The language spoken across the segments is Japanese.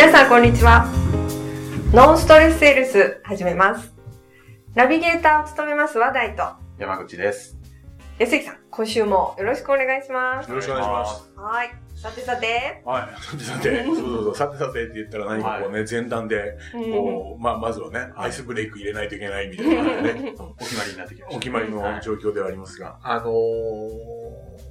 皆さんこんにちは。ノンストレスセールス始めます。ナビゲーターを務めます話題と山口です。安井さん、今週もよろしくお願いします。よろしくお願いします。はい。さてさて、はい。さてさて、そうそうそう、さてさてって言ったら何かこうね、前段で、こう、まあ、まずはね、アイスブレイク入れないといけないみたいなね、お決まりになってきました。お決まりのはい状況ではありますが、あのー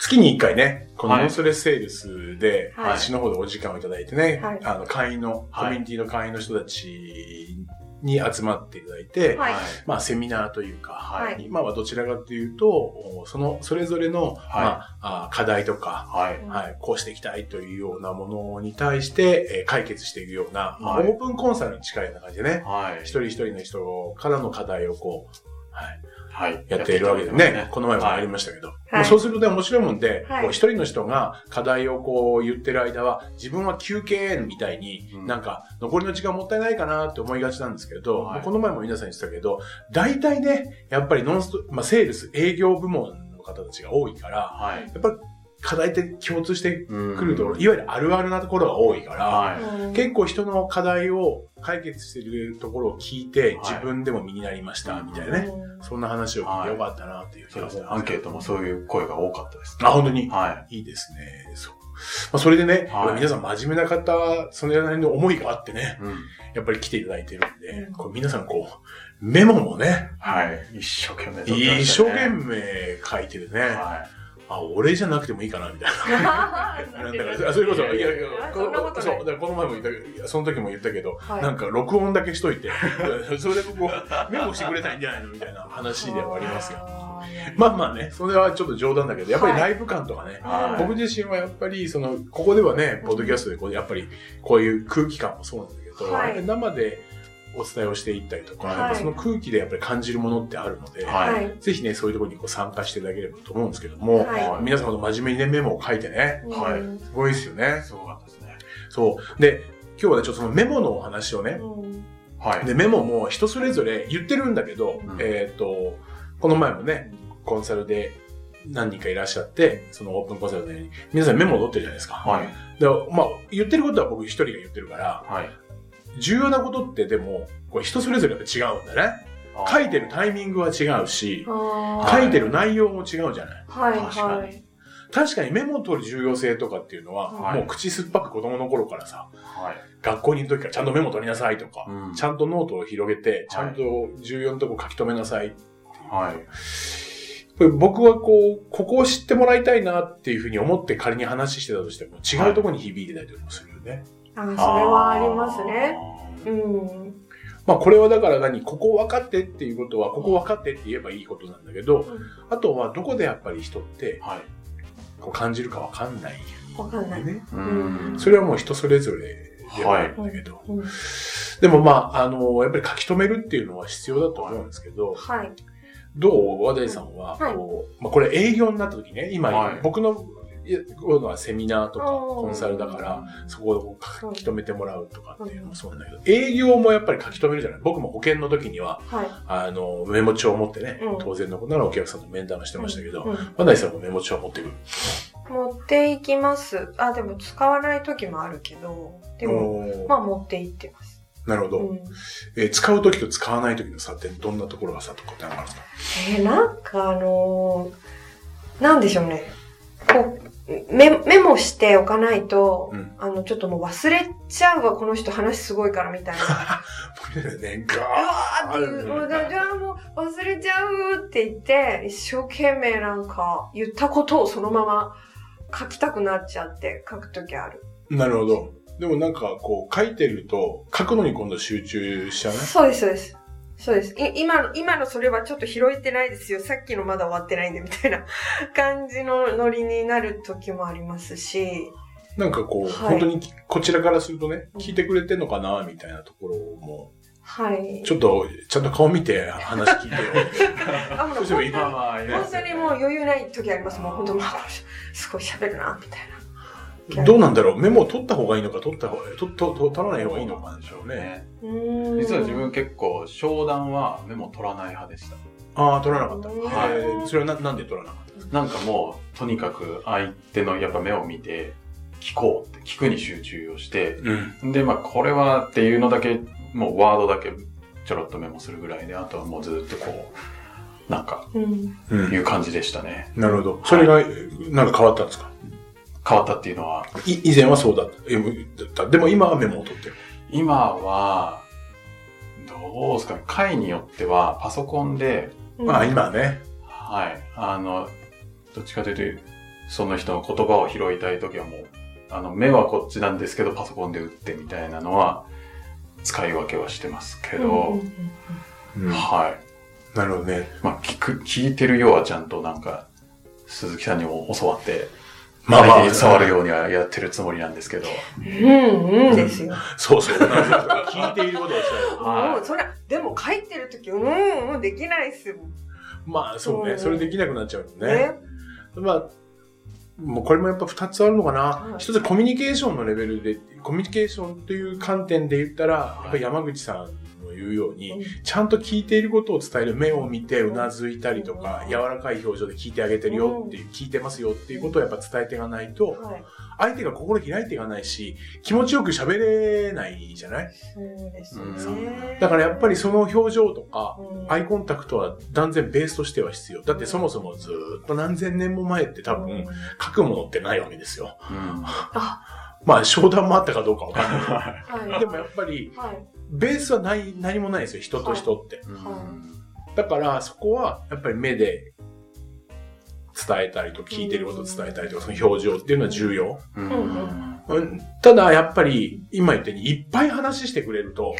月に一回ね、このはい。ノンストレスセールスで、はい。私の方でお時間をいただいてね、はい。あの、会員の、コはい。ミュニティの会員の人たちに集まっていただいて、はい。まあ、セミナーというか、はい。今はどちらかというと、おその、それぞれの、まあ、あ課題とか、はい。はい、こうしていきたいというようなものに対して、えー解決していくような、オープンコンサルに近いような感じでね、はい。一人一人の人からの課題をこう、はい、はい。やっているわけでね、この前もありましたけど、い。もうそうするとね、面白いもんで、はい。人の人が課題をこう言ってる間は、自分は休憩みたいに、うん。なんか、残りの時間もったいないかなって思いがちなんですけど、はい。この前も皆さん言ってたけど、大体ね、やっぱりノンスト、まあ、セールス、営業部門の方たちが多いから、はい。やっぱ課題って共通してくくるところ、いわゆるあるあるなところが多いから、はい。うん結構人の課題を解決してるところを聞いて、はい自分でも身になりました、みたいなね。うんそんな話を聞いてよかったなっていう気そうですね。がする。アンケートもそういう声が多かったです。あ、本当に？はいいですね。そう。まあ、それでね、はい皆さん真面目な方、それなりの思いがあってね、い。うん。やっぱり来ていただいてるんで、うんこう皆さんこう、メモもね、はい。一生懸命ね一生懸命書いてるね。はあ、俺じゃなくてもいいかな、みたいな。なんだから、それこそ、いやいや、ことない。そう、だからこの前も言ったけどその時も言ったけど、はい。なんか録音だけしといて、それでこう、メモしてくれたらいいんじゃないのみたいな話ではありますが。まあまあね、それはちょっと冗談だけど、やっぱりはい。ライブ感とかね、はい。僕自身はやっぱり、その、ここではね、ポッドキャストでこう、やっぱり、こういう空気感もそうなんだけど、はい。生でお伝えをしていったりとか、はいやっぱその空気でやっぱり感じるものってあるので、はいはい。ぜひね、そういうところにこう参加していただければと思うんですけども、はい皆さんほど真面目にね、メモを書いてね、はいうんすごいですよねい。。すごかったですね。そう。で、今日はね、ちょっとそのメモのお話をね、うんはい。で、メモも人それぞれ言ってるんだけど、うんえっ、と、この前もね、コンサルで何人かいらっしゃって、そのオープンコンサルで、皆さんメモを取ってるじゃないですか。はい。で、まあ、言ってることは僕一人が言ってるから、はい。重要なことってでも、これ人それぞれやっぱ違うんだね。書いてるタイミングは違うし、書いてる内容も違うじゃない。ーはい確かにはい。確かにメモを取る重要性とかっていうのは、はいもう口酸っぱく子供の頃からさ、はい。学校にいる時からちゃんとメモ取りなさいとか、うんちゃんとノートを広げて、ちゃんと重要なとこ書き留めなさい。はい。これ僕はこう、ここを知ってもらいたいなっていうふうに思って仮に話してたとしても、違うところに響いてたりとかもするよね。あーそれはありますね。うん。まあこれはだから何？ここ分かってっていうことは、ここ分かってって言えばいいことなんだけど、あとはどこでやっぱり人ってはい。こう感じるか分かんないわかんない。ね。うん。それはもう人それぞれではあるんだけど。うんでもまあ、あの、やっぱり書き留めるっていうのは必要だと思うんですけど、はい。どう？和田井さんは、はいこうまあ、これ営業になった時ね、今、はい僕のこういうのはセミナーとかコンサルだから、そこを書き留めてもらうとかっていうのもそうなんだけど、営業もやっぱり書き留めるじゃない？僕も保険の時には、はい。あの、メモ帳を持ってね、うん当然のことならお客さんと面談をしてましたけど、うん和田井さんもメモ帳を持ってく？る。持っていきます。あ、でも使わない時もあるけど、でも、まあ持って行ってます。なるほど、うん、えー使う時と使わない時の差ってどんなところが差とかってあるんですか？えーなんかあのーなんでしょうね。こう、メメモしておかないと、うんあの、ちょっともう忘れちゃうわ、この人話すごいからみたいな。ね、うわーっていう、もうじゃあもう忘れちゃうって言って、一生懸命なんか言ったことをそのまま書きたくなっちゃって書くときある。ガーなるほど。でもなんかこう書いてると書くのに今度集中しちゃうね。そうです、そうです。そうです。い今の、今のそれはちょっと拾えてないですよ。さっきのまだ終わってないんで、みたいな 感じのノリになる時もありますし、なんかこう、はい本当にこちらからするとね、聞いてくれてんのかなみたいなところも、はい。ちょっと、ちゃんと顔見て話聞いてよ。あ、もうどうしてもいいまあまあ、本当にもう余裕ない時あります。もう本当、まあ、すごい喋るな、みたいな。どうなんだろう？メモを取った方がいいのか、取った方が、取取取取らない方がいいのかなんでしょうね。。実は自分結構、商談はメモ取らない派でした。ああ、取らなかった。うんえーそれはななんで取らなかった？なんかもう、とにかく相手のやっぱ目を見て、聞こうって、聞くに集中をして、うん。で、まあ、これはっていうのだけ、もうワードだけちょろっとメモするぐらいで、あとはもうずっとこう、なんか、うん。うんいう感じでしたね。なるほど。それが、なんか変わったんですか？変わったっていうのは、い以前はそうだった。でも今はメモを取ってる。今は、どうですかね、回によってはパソコンで、まあ今はね。はい、あの、どっちかというと、その人の言葉を拾いたいときはもう、あの、目はこっちなんですけど、パソコンで打ってみたいなのは、使い分けはしてますけど、うんうんはい。なるほどね。まあ、聞く、聞いてるようはちゃんとなんか、鈴木さんにも教わって、まあまあ相手に伝わるようにはやってるつもりなんですけど、うんうんですよ。そうそう。聞いていることを伝える。はいもうそれでも書いてる時うんうんできないっすもんまあそうね。うんそれできなくなっちゃうもんね。ね。まあ、もうこれもやっぱ二つあるのかな。はい一つコミュニケーションのレベルで、コミュニケーションという観点で言ったら、いやっぱり山口さんの言うように、うんちゃんと聞いていることを伝える目を見てうなずいたりとか、柔らかい表情で聞いてあげてるよっていう、聞いてますよっていうことをやっぱ伝えていかないと、はい。相手が心開いていかないし、気持ちよく喋れないじゃない？そうですうね。だからやっぱりその表情とか、うんアイコンタクトは断然ベースとしては必要。だってそもそもずーっと何千年も前って多分書くものってないわけですよ。うん。あ、まあ商談もあったかどうかわかんない。はい。でもやっぱりはい。ベースはない、何もないですよ。人と人って。だからそこはやっぱり目で伝えたりと聞いてることを伝えたりとか、その表情っていうのは重要。うんうんうんただやっぱり今言ったようにいっぱい話してくれると、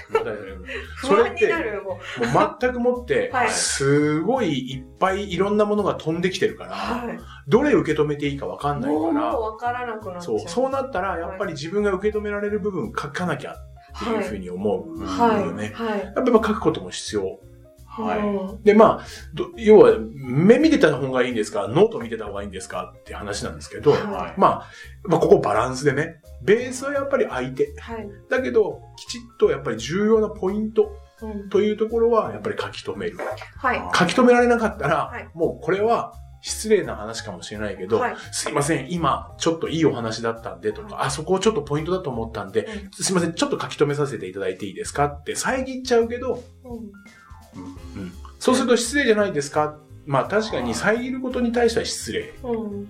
そ不れってもう。全くもってはい、すごいいっぱいいろんなものが飛んできてるから、はい。どれ受け止めていいかわかんないから、もうわからなくなっちゃ。そうう、そうなったら、やっぱり自分が受け止められる部分書かなきゃっていうふうに思うはい。よね。はい。やっぱ書くことも必要。はい。うんで、まあ、ど要は、目見てた方がいいんですか？ノート見てた方がいいんですか？って話なんですけど、はいはい。まあ、まあ、ここバランスでね、ベースはやっぱり相手。はい。だけど、きちっとやっぱり重要なポイントうんというところは、やっぱり書き留める。はい。書き留められなかったら、はいもうこれは失礼な話かもしれないけど、はい。すいません、今、ちょっといいお話だったんでとか、あそこをちょっとポイントだと思ったんで、すいません、ちょっと書き留めさせていただいていいですかって遮っちゃうけど、うんそうすると失礼じゃないですかまあ確かに遮ることに対しては失礼うん。っ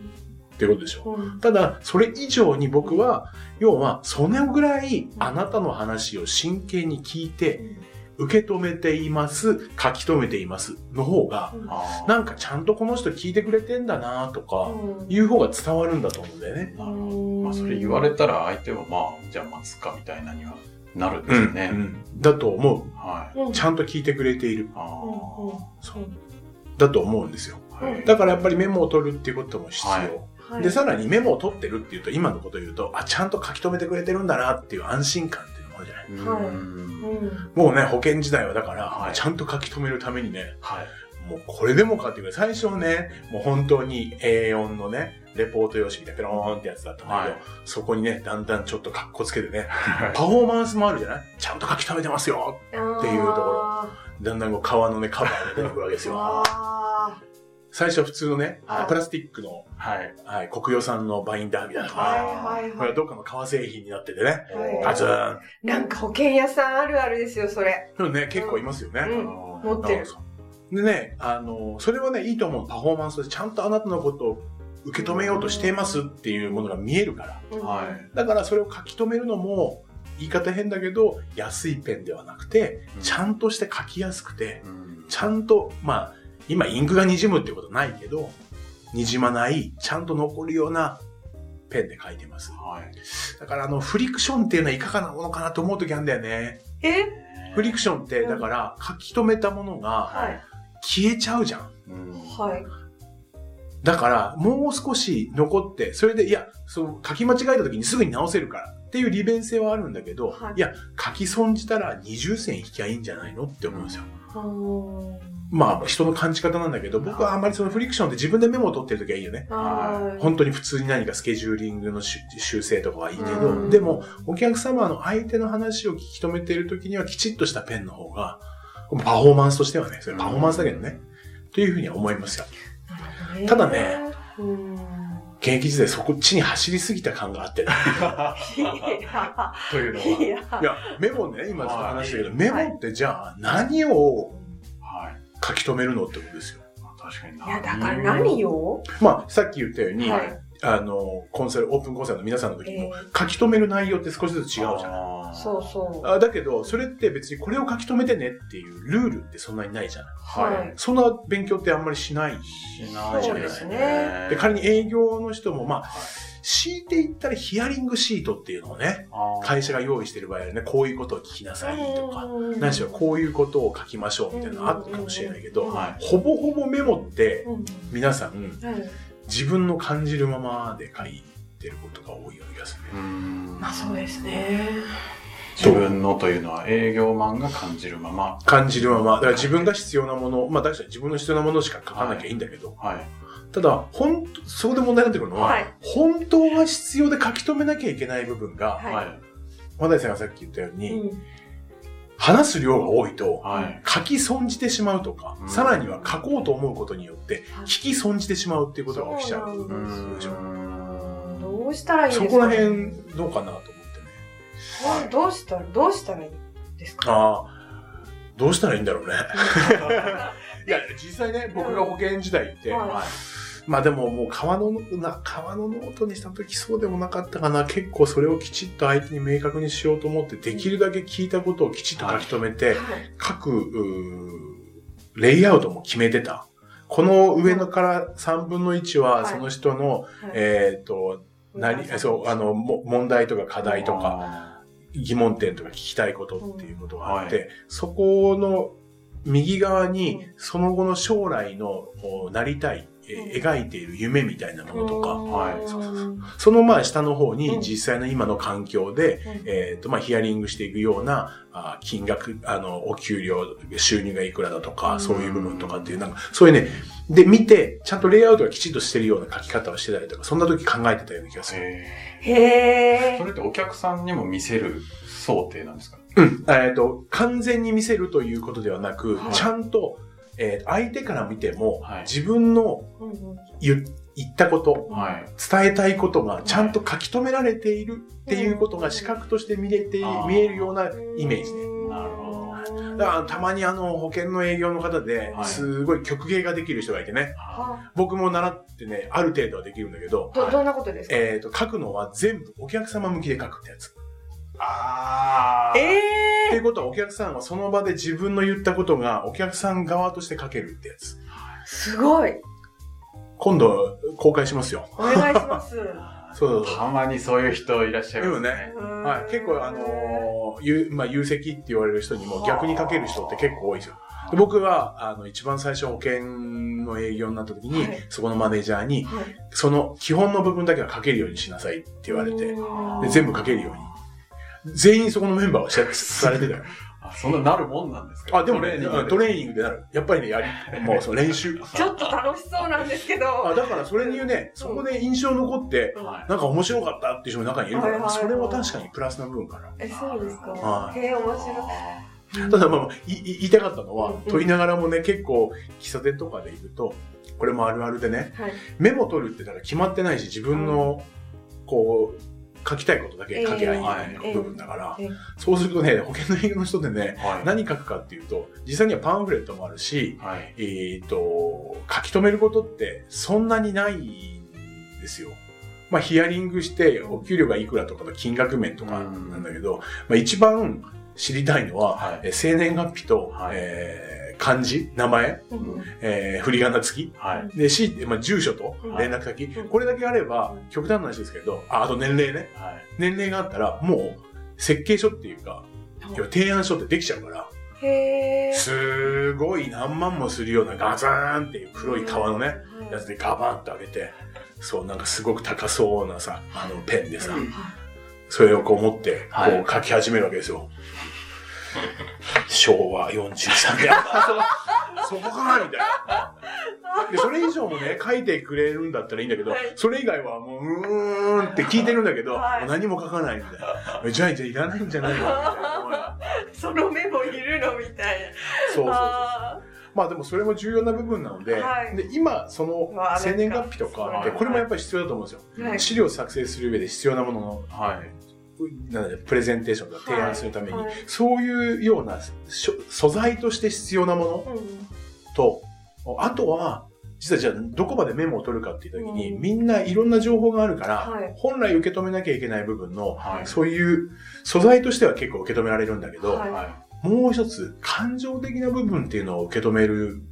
てことでしょ。うん。ただ、それ以上に僕は、要は、それぐらいあなたの話を真剣に聞いて、受け止めています、書き留めていますの方が、あーなんかちゃんとこの人聞いてくれてんだなとか、うんいう方が伝わるんだと思うんだよね。なるほど。まあ、それ言われたら相手はまあ、じゃあ待つかみたいなにはなるんですよね。だと思はい。う。ちゃんと聞いてくれている。あそう。だと思うんですよ。あ。はい。だからやっぱりメモを取るっていうことも必要。はいはい。で、さらにメモを取ってるっていうと、今のこと言うと、あ、ちゃんと書き留めてくれてるんだなっていう安心感ってい。うのもあるじゃない。はい。もうね、保険時代はだから、はい。ちゃんと書き留めるためにね、はい。もうこれでもかっていう最初はね、もう本当に A4 のね、レポート用紙みたいなペローンってやつだったんだけど、はい。そこにね、だんだんちょっとカッコつけてね、パフォーマンスもあるじゃない？ちゃんと書き留めてますよっていうところ。だんだんこう革のね、カバーが出てくるわけですよ。あ最初は普通のね、はいプラスチックの、はい。はい、国用産のバインダーみたいなのーが、はいはいはい。これはどっかの革製品になっててね、はいガツーン。なんか保険屋さんあるあるですよ、それ。でもね、結構いますよね。うんあ持ってる。でね、あの、それはね、いいと思う。パフォーマンスでちゃんとあなたのことを受け止めようとしていますっていうものが見えるから。うんはい。だからそれを書き留めるのも、言い方変だけど、安いペンではなくて、うんちゃんとして書きやすくて、うんちゃんと、まあ、今インクが滲むってことないけど、滲まない、ちゃんと残るようなペンで書いてます。はい。だからあの、フリクションっていうのはいかがなものかなと思う時あるんだよね。え？フリクションって、だから書き留めたものがはい。消えちゃうじゃん。うんはい。だから、もう少し残って、それで、いや、その書き間違えた時にすぐに直せるからっていう利便性はあるんだけど、はいい、や、書き損じたら20線引きゃいいんじゃないのって思うんですよ。うんまあ、人の感じ方なんだけど、僕はあんまりそのフリクションって自分でメモを取ってる時はいいよね。はい。本当に普通に何かスケジューリングのし修正とかはいいけど、うんでも、お客様の相手の話を聞き留めている時にはきちっとしたペンの方が、パフォーマンスとしてはね、それパフォーマンスだけどね、というふうには思いますよ。ただね、うん。現役時代そこっちに走りすぎた感があってね。というのは。いや、メモね、今ちょっと話したけど、いメモってじゃあ何をはい。書き留めるのってことですよ。確かにいや、だから何を？まあ、さっき言ったように、はいあの、コンサル、オープンコンサルの皆さんの時にも、え書き留める内容って少しずつ違うじゃない。そうそう。あだけど、それって別にこれを書き留めてねっていうルールってそんなにないじゃない。はい。そんな勉強ってあんまりしない。しないそうですねで、仮に営業の人も、まあ、強いて言ったらヒアリングシートっていうのをね、会社が用意してる場合はね、こういうことを聞きなさいとか、何しろこういうことを書きましょうみたいなのあったかもしれないけど。ほぼほぼメモってうん皆さんはい自分の感じるままで書いてることが多いような気がするまあそうですね。自分のというのは営業マンが感じるまま。感じるまま。だから自分が必要なもの、まあ確かに自分の必要なものしか書かなきゃいいんだけど、はい。ただ、本当そこで問題になってくるのは、はい本当は必要で書き留めなきゃいけない部分が、はいはい。和田井さんがさっき言ったように、うん話す量が多いと、はい。書き損じてしまうとか、うんさらには書こうと思うことによって、はい聞き損じてしまうっていうことが起きちゃう。そうですよどうしたらいいですかそこら辺、どうかなと思ってね。どうしたら、どうしたらいいですか？ああ、どうしたらいいんだろうね。いや、実際ね、僕が保険時代って、はいはい。まあでももう川の、な、川のノートにした時そうでもなかったかな。結構それをきちっと相手に明確にしようと思って、できるだけ聞いたことをきちっと書き留めて、はい。各、レイアウトも決めてた。この上のから3分の1は、はい。その人の、はい。えっ、と、何、そう、あの、も問題とか課題とか、か。疑問点とか聞きたいことっていうことがあって、うん。はそこの右側うにん、その後の将来のおなりたい、描いている夢みたいなものとか、はい。そうそうう。んそのまあ下の方にうん。実際の今の環境で、うん。えっ、とまあヒアリングしていくようなあ金額、あの、お給料、収入がいくらだとか、うん。そういう部分とかっていう、なんか、そういうね、で、見て、ちゃんとレイアウトがきちっとしてるような書き方をしてたりとか、そんな時考えてたような気がする。へへー。ーそれってお客さんにも見せる想定なんですか？うん。えっ、と、完全に見せるということではなく、はい。ちゃんと、えー相手から見ても、はい。自分の言言ったこと、はい。伝えたいことがちゃんと書き留められているっていうことが視覚として見れて、見えるようなイメージ。ね。なるほど。だからたまにあの保険の営業の方ではい。すごい曲芸ができる人がいてね、は僕も習ってね、ある程度はできるんだけど、ど、どんなことですか？えっ、と、書くのは全部お客様向きで書くってやつ。あー。っていえうことはお客さんはその場で自分の言ったことがお客さん側として書けるってやつ。ー、すごい。今度公開しますよ。お願いします。そう。たまにそういう人いらっしゃいますね。はい、結構あのー有、まあ、有責って言われる人にも逆に書ける人って結構多いですよ。で僕は、あの、一番最初保険の営業になった時に、はいそこのマネージャーに、はいその基本の部分だけは書けるようにしなさいって言われて、うんで全部書けるように。全員そこのメンバーはしされてたよ。あ、そんななるもんなんですか？あ、でもね、トトレーニングでなる。やっぱりね、やり、もうその練習。ちょっと楽しそうなんですけど。あ、だからそれにね、そこで印象残って、はいなんか面白かったっていう人も中にいるから、それは確かにプラスな部分かな。え、そうですか？はいへえ、面白い。ただまあまあ、いい言いたかったのは問いながらもね、結構、喫茶店とかで行くと、これもあるあるでね、はい。メモ取るってだから決まってないし、自分の、こう、書きたいことだけ書けばいいみたいな部分だからええええ、そうするとね、保険の営業の人でね、はい。何書くかっていうと、実際にはパンフレットもあるし、はい。えっ、と、書き留めることってそんなにないんですよ。まあ、ヒアリングして、お給料がいくらとかの金額面とかなんだけど、まあ、一番知りたいのは、はい。え生年月日と、はいえー漢字、名前、うんえー振り仮名付き。はい。で、し、まあ、住所とうん連絡先、うんこれだけあれば、極端な話ですけど、あ、あと年齢ね。はい。年齢があったら、もう、設計書っていうか、要は提案書ってできちゃうから、へえ。すごい何万もするようなガザーンっていう黒い革のね、うんやつでガバンと開けて、そう、なんかすごく高そうなさ、あのペンでさ、それをこう持って、はいこう書き始めるわけですよ。昭和43年。そこかみたいな。で、それ以上もね、書いてくれるんだったらいいんだけどはい、それ以外はもう、うーんって聞いてるんだけど、はいもう何も書かないみたいな。えじゃあ、じゃあいらないんじゃないの？みたいな。そのメモいるのみたいな。そうそうそう。あまあでもそれも重要な部分なので、はいで今その生年月日とかってこれもやっぱり必要だと思うんですよ。はい資料を作成する上で必要なもののはい。なんプレゼンテーションとか提案するために、はいはい。そういうような素材として必要なものうんと、あとは、実はじゃあどこまでメモを取るかっていう時に、うんみんないろんな情報があるから、はい。本来受け止めなきゃいけない部分の、はい。そういう素材としては結構受け止められるんだけど、もう一つ感情的な部分っていうのを受け止める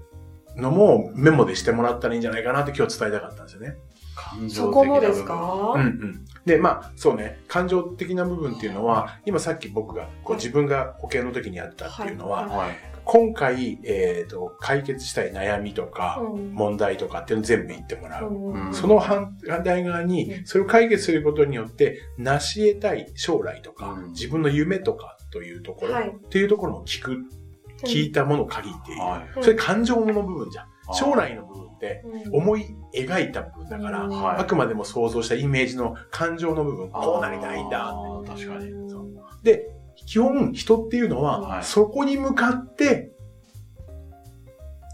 のもメモでしてもらったらいいんじゃないかなって今日伝えたかったんですよね。感そこもです部分かうんうん。で、まあ、そうね、感情的な部分っていうのは、今さっき僕が、こうはい自分が保険の時にやったっていうのは、はい。はい。今回、えっ、と、解決したい悩みとか、うん。問題とかっていうのを全部言ってもらう。うん。その反反対側にう、ん。それを解決することによって、成し得たい将来とか、うん。自分の夢とかというところ、はい。っていうところを聞く、聞いたものを限っている。はい。それ感情の部分じゃん。うん将来の部分って、うん思い描いた部分だから、うんはいあくまでも想像したイメージの感情の部分、こうなりたいんだ。確かに。そうで、基本人っていうのは、はいそこに向かって、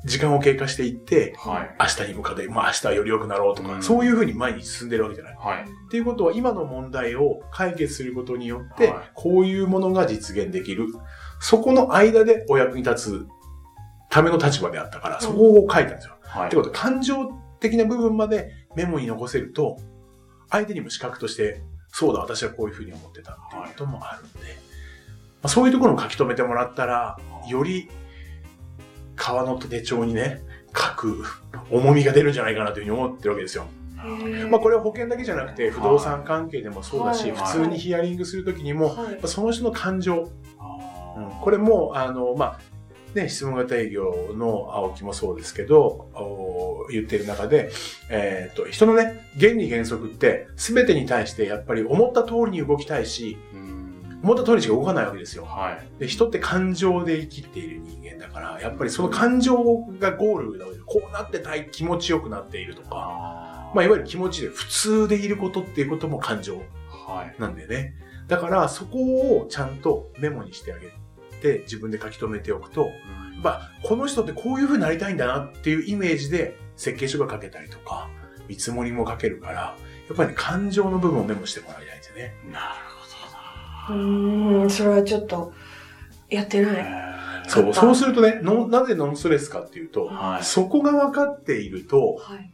時間を経過していって、はい。明日に向かって、まあ明日はより良くなろうとか、うんそういうふうに前に進んでるわけじゃない。はい。っていうことは、今の問題を解決することによって、はいこういうものが実現できる。そこの間でお役に立つための立場であったから、そこを書いたんですよ。はいって。ことは、感情的な部分までメモに残せると、相手にも視覚として、そうだ、私はこういうふうに思ってたっていうこともあるんで、まあ、そういうところを書き留めてもらったら、より、川の手帳にね、書く重みが出るんじゃないかなというふうに思ってるわけですよ。まあこれは保険だけじゃなくて、不動産関係でもそうだし、はい普通にヒアリングするときにも、その人の感情、うんこれも、あの、まあ、ね、質問型営業の青木もそうですけど、お言ってる中で、えっ、と、人のね、原理原則って、すべてに対してやっぱり思った通りに動きたいし、うん思った通りにしか動かないわけですよ。はい。で、人って感情で生きている人間だから、やっぱりその感情がゴールなわけで、こうなってたい、気持ちよくなっているとか、あまあ、いわゆる気持ちで普通でいることっていうことも感情。なんだよね。だから、そこをちゃんとメモにしてあげて、自分で書き留めておくと、まあ、この人ってこういう風になりたいんだなっていうイメージで設計書が書けたりとか、見積もりも書けるから、やっぱりね、感情の部分をメモしてもらいたいんですよね。なるうーん、それはちょっと、やってない。そう、そうするとね、のなぜノンストレスかっていうと、はい。そこが分かっていると、はい。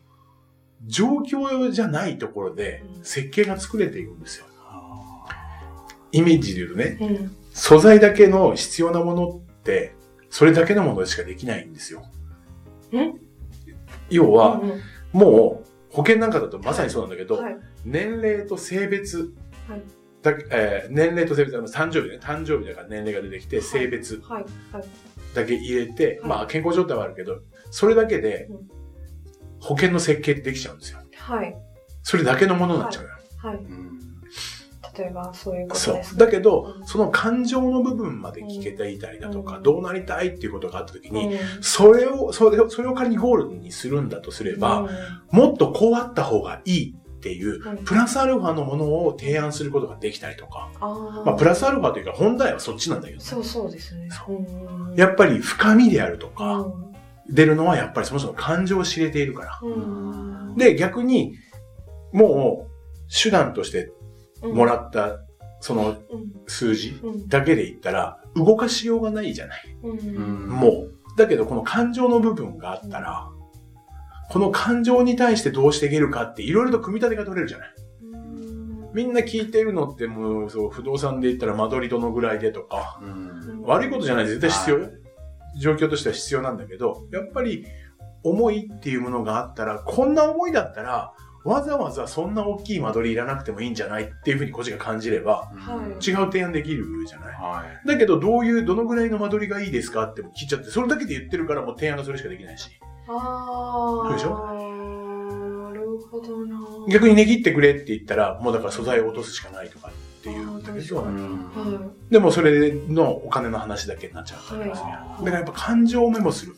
状況じゃないところでうん設計が作れていくんですよ。あイメージで言うとね、うん。素材だけの必要なものって、それだけのものしかできないんですよ。ん要は、うんうんもう、保険なんかだとまさにそうなんだけど、はい。年齢と性別はいえー年齢と性別、あの誕生日ね、誕生日だから年齢が出てきて、性別はい。はい。だけ入れて、はいまあ健康状態はあるけど、それだけでうん保険の設計ってできちゃうんですよ。はい。それだけのものになっちゃうよ。はい。ーうん例えば、そういうことそう。です。。だけどう、ん。その感情の部分まで聞けていたりだとか、うん。どうなりたいっていうことがあった時に、うん。それを、それを、それを仮にゴールにするんだとすれば、もっとこうあった方がいいっていう、うん。プラスアルファのものを提案することができたりとか、あー。まあ、プラスアルファというか、本来はそっちなんだけどね、そうそうですね。そう。ん。やっぱり深みであるとうか、ん。出るのはやっぱりその人の感情を知れているから。うん。で、逆に、もう、手段としてもらった、そのうん。数字うん。だけで言ったら、動かしようがないじゃない。もう。だけど、この感情の部分があったら、この感情に対してどうしていけるかって、いろいろと組み立てが取れるじゃない。うん。みんな聞いてるのってもう、そう、不動産で言ったら間取りどのぐらいでとか、うん。悪いことじゃない、絶対必要。よ。状況としては必要なんだけど、やっぱり、思いっていうものがあったら、こんな思いだったら、わざわざそんな大きい間取りいらなくてもいいんじゃないっていうふうにこっちが感じれば、はい違う提案できるじゃない。はい。だけど、どういう、どのぐらいの間取りがいいですかって聞いちゃって、それだけで言ってるからもう提案がそれしかできないし。ああ。そうでしょ？なるほどな。逆に値切ってくれって言ったら、もうだから素材を落とすしかないとかっていうんだけどあ、うんはでもそれのお金の話だけになっちゃったりとかするはいだからやっぱ感情をメモする。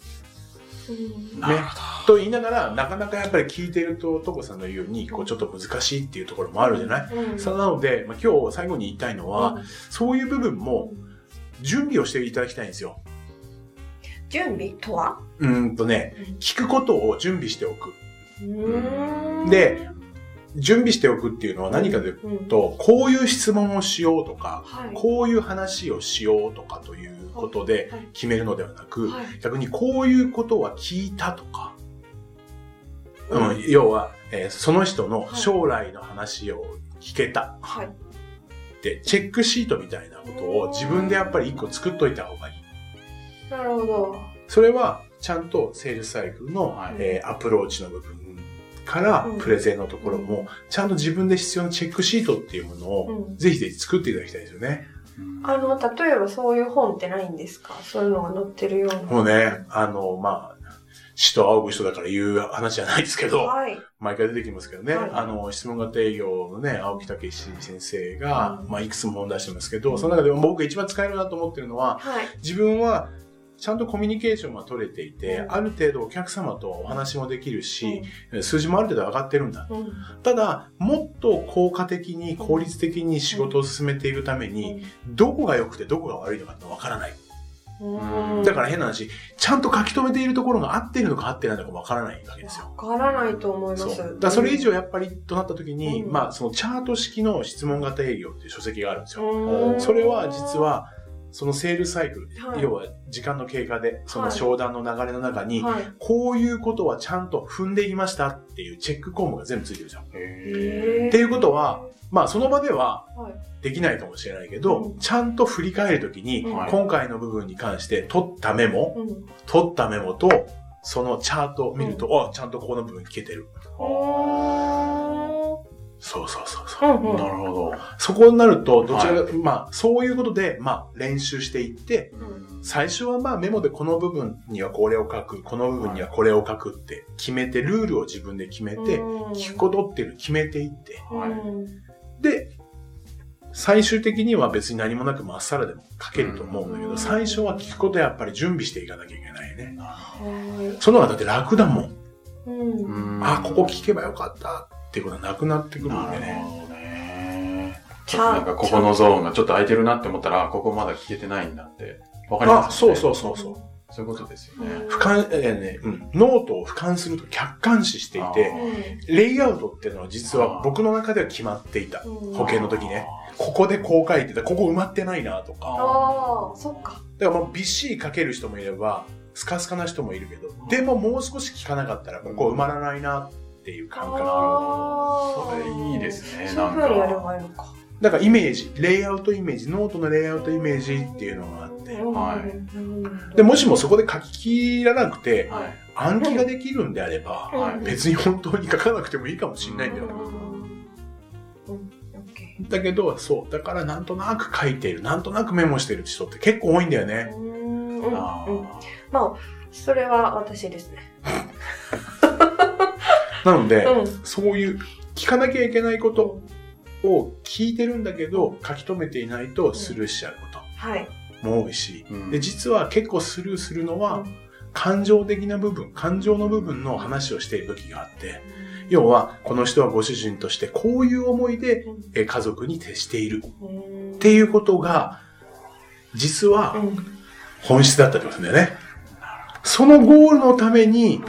い。うん。なるほと言いながら、なかなかやっぱり聞いてると、トコさんの言うように、こうちょっと難しいっていうところもあるじゃない、うん。そうなので、まあ、今日最後に言いたいのは、そういう部分も準備をしていただきたいんですよ。準備とは？うーんとね、聞くことを準備しておく。で、準備しておくっていうのは何かといううん。と、こういう質問をしようとか、はい。こういう話をしようとかということではい。決めるのではなく、はい。逆にこういうことは聞いたとか、ううんん、要は、えーその人の将来の話を聞けた。はい。って、チェックシートみたいなことを自分でやっぱり一個作っといた方がいい。なるほど。それは、ちゃんとセールスサイクルの、はいえーアプローチの部分からうん。プレゼンのところも、ちゃんと自分で必要なチェックシートっていうものを、うん。ぜひぜひ作っていただきたいですよね。あの例えばそういう本ってないんですか？そういうのが載ってるような。もうね、あの、まあ、死と仰ぐ人だから言う話じゃないですけど、はい。毎回出てきますけどね、はい。あの、質問型営業のね、青木武史先生が、うん。まあ、いくつも本出してますけど、その中でも僕が一番使えるなと思ってるのは、はい。自分は、ちゃんとコミュニケーションが取れていて、うんある程度お客様とお話もできるし、数字もある程度上がってるんだ。うんただ、もっと効果的に、効率的に仕事を進めていくために、どこが良くてどこが悪いのかってわからない。うんだから変な話、ちゃんと書き留めているところが合っているのか合ってないのかわからないわけですよ。わからないと思います。だそれ以上やっぱりとなった時に、うんまあそのチャート式の質問型営業っていう書籍があるんですよ。うんそれは実は、そのセールサイクル、はい。要は時間の経過で、その商談の流れの中に、はい。こういうことはちゃんと踏んでいましたっていうチェック項目が全部ついてるん。ですよ。へっていうことは、まあその場でははい。できないかもしれないけど、うん。ちゃんと振り返るときに、うん。はい。今回の部分に関して取ったメモ、うん。取ったメモと、そのチャートを見ると、あ、ちゃんとここの部分聞けてる。おそうそうそうそう。ーうんうん。なるほど。そこになると、どちらか、まあ、そういうことで、まあ、練習していって、最初はまあメモでこの部分にはこれを書く、この部分にはこれを書くって決めて、ルールを自分で決めて、聞くことっていうのを決めていって、はい。うん。で、最終的には別に何もなくまっさらでも書けると思うんだけど、うん。最初は聞くことやっぱり準備していかなきゃいけないね。はその方がだって楽だもん。いうん。あ、ここ聞けばよかったっていうことはなくなってくるんでね。ちゃんなんかここのゾーンがちょっと空いてるなって思ったら、あここまだ聞けてないんだって。わかりまあ、すよねそうそうそうそう。そういうことですよね。俯瞰、えーね、うん、ノートを俯瞰すると客観視していあて、うレイアウトっていうのは実は僕の中では決まっていた。ん保険の時ね。ここでこう書いてた、ここ埋まってないなとか。ああそっかだからもうびっしり書ける人もいれば、スカスカな人もいるけど、でももう少し聞かなかったら、ここ埋まらないなっていう感覚。あそれいいですねそういうふうにやればいいのかだからイメージ、レイアウトイメージ、ノートのレイアウトイメージっていうのがあって、はい。うん。で、もしもそこで書き切らなくて、はい。暗記ができるんであれば、はい。別に本当に書かなくてもいいかもしれないんだよ。だけど、そう。だからなんとなく書いている、なんとなくメモしてる人って結構多いんだよーね。うん。うん。まあそれは私ですね なので、うん。そういう聞かなきゃいけないことを聞いてるんだけど、書き留めていないとスルーしちゃうこはい。とも多いし、うん。で、実は結構スルーするのは、うん感情的な部分、感情の部分の話をしている時があって、要は、この人はご主人としてこういう思いで家族に徹している。うん。っていうことが、実はうん。本質だったってことだよね。そのゴールのために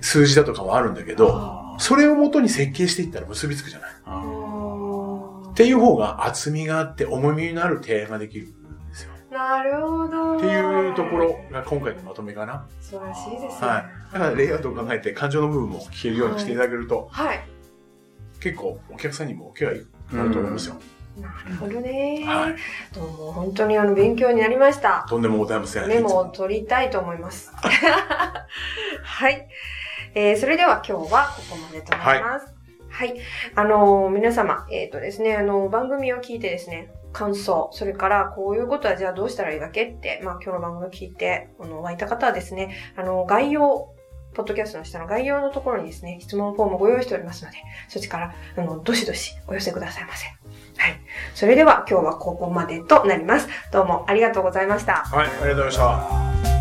数字だとかはあるんだけど、あそれをもとに設計していったら結びつくじゃない。あっていう方が厚みがあって重みのある提案ができるんですよ。なるほどっていうところが今回のまとめかな。素晴らしいですねはい。だからレイアウトを考えて感情の部分も聞けるようにしていただけると、はい結構お客さんにも受けがいいなると思いますよ。なるほどねはい。どうも本当にあの勉強になりましたとんでもございません。メモを取りたいと思います。はい。えーそれでは今日はここまでとなります。はい。あのー皆様、えっ、とですね、あのー番組を聞いてですね、感想、それからこういうことはじゃあどうしたらいいわけって、まあ今日の番組を聞いて、あの、湧いた方はですね、あの、概要、ポッドキャストの下の概要のところにですね、質問フォームをご用意しておりますので、そっちから、あの、どしどしお寄せくださいませ。はい。それでは今日はここまでとなります。どうもありがとうございました。はい、ありがとうございました。